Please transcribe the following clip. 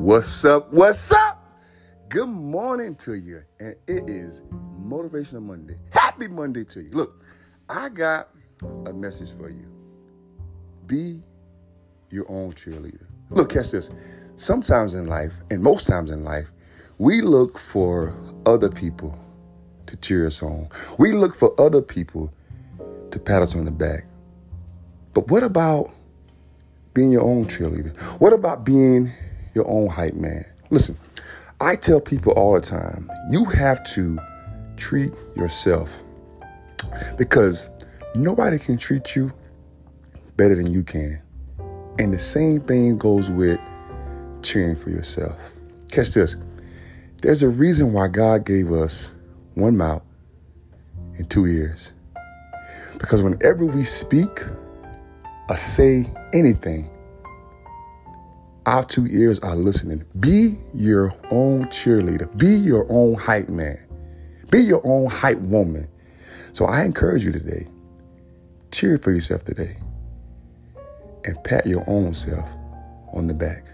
What's up? What's up? Good morning to you. And it is Motivational Monday. Happy Monday to you. Look, I got a message for you. Be your own cheerleader. Look, catch this. Sometimes in life, and most times in life, we look for other people to cheer us on. We look for other people to pat us on the back. But what about being your own cheerleader? What about being your own hype man? Listen, I tell people all the time, you have to treat yourself because nobody can treat you better than you can. And the same thing goes with cheering for yourself. Catch this. There's a reason why God gave us one mouth and two ears. Because whenever we speak or say anything, our two ears are listening. Be your own cheerleader. Be your own hype man. Be your own hype woman. So I encourage you today, cheer for yourself today and pat your own self on the back.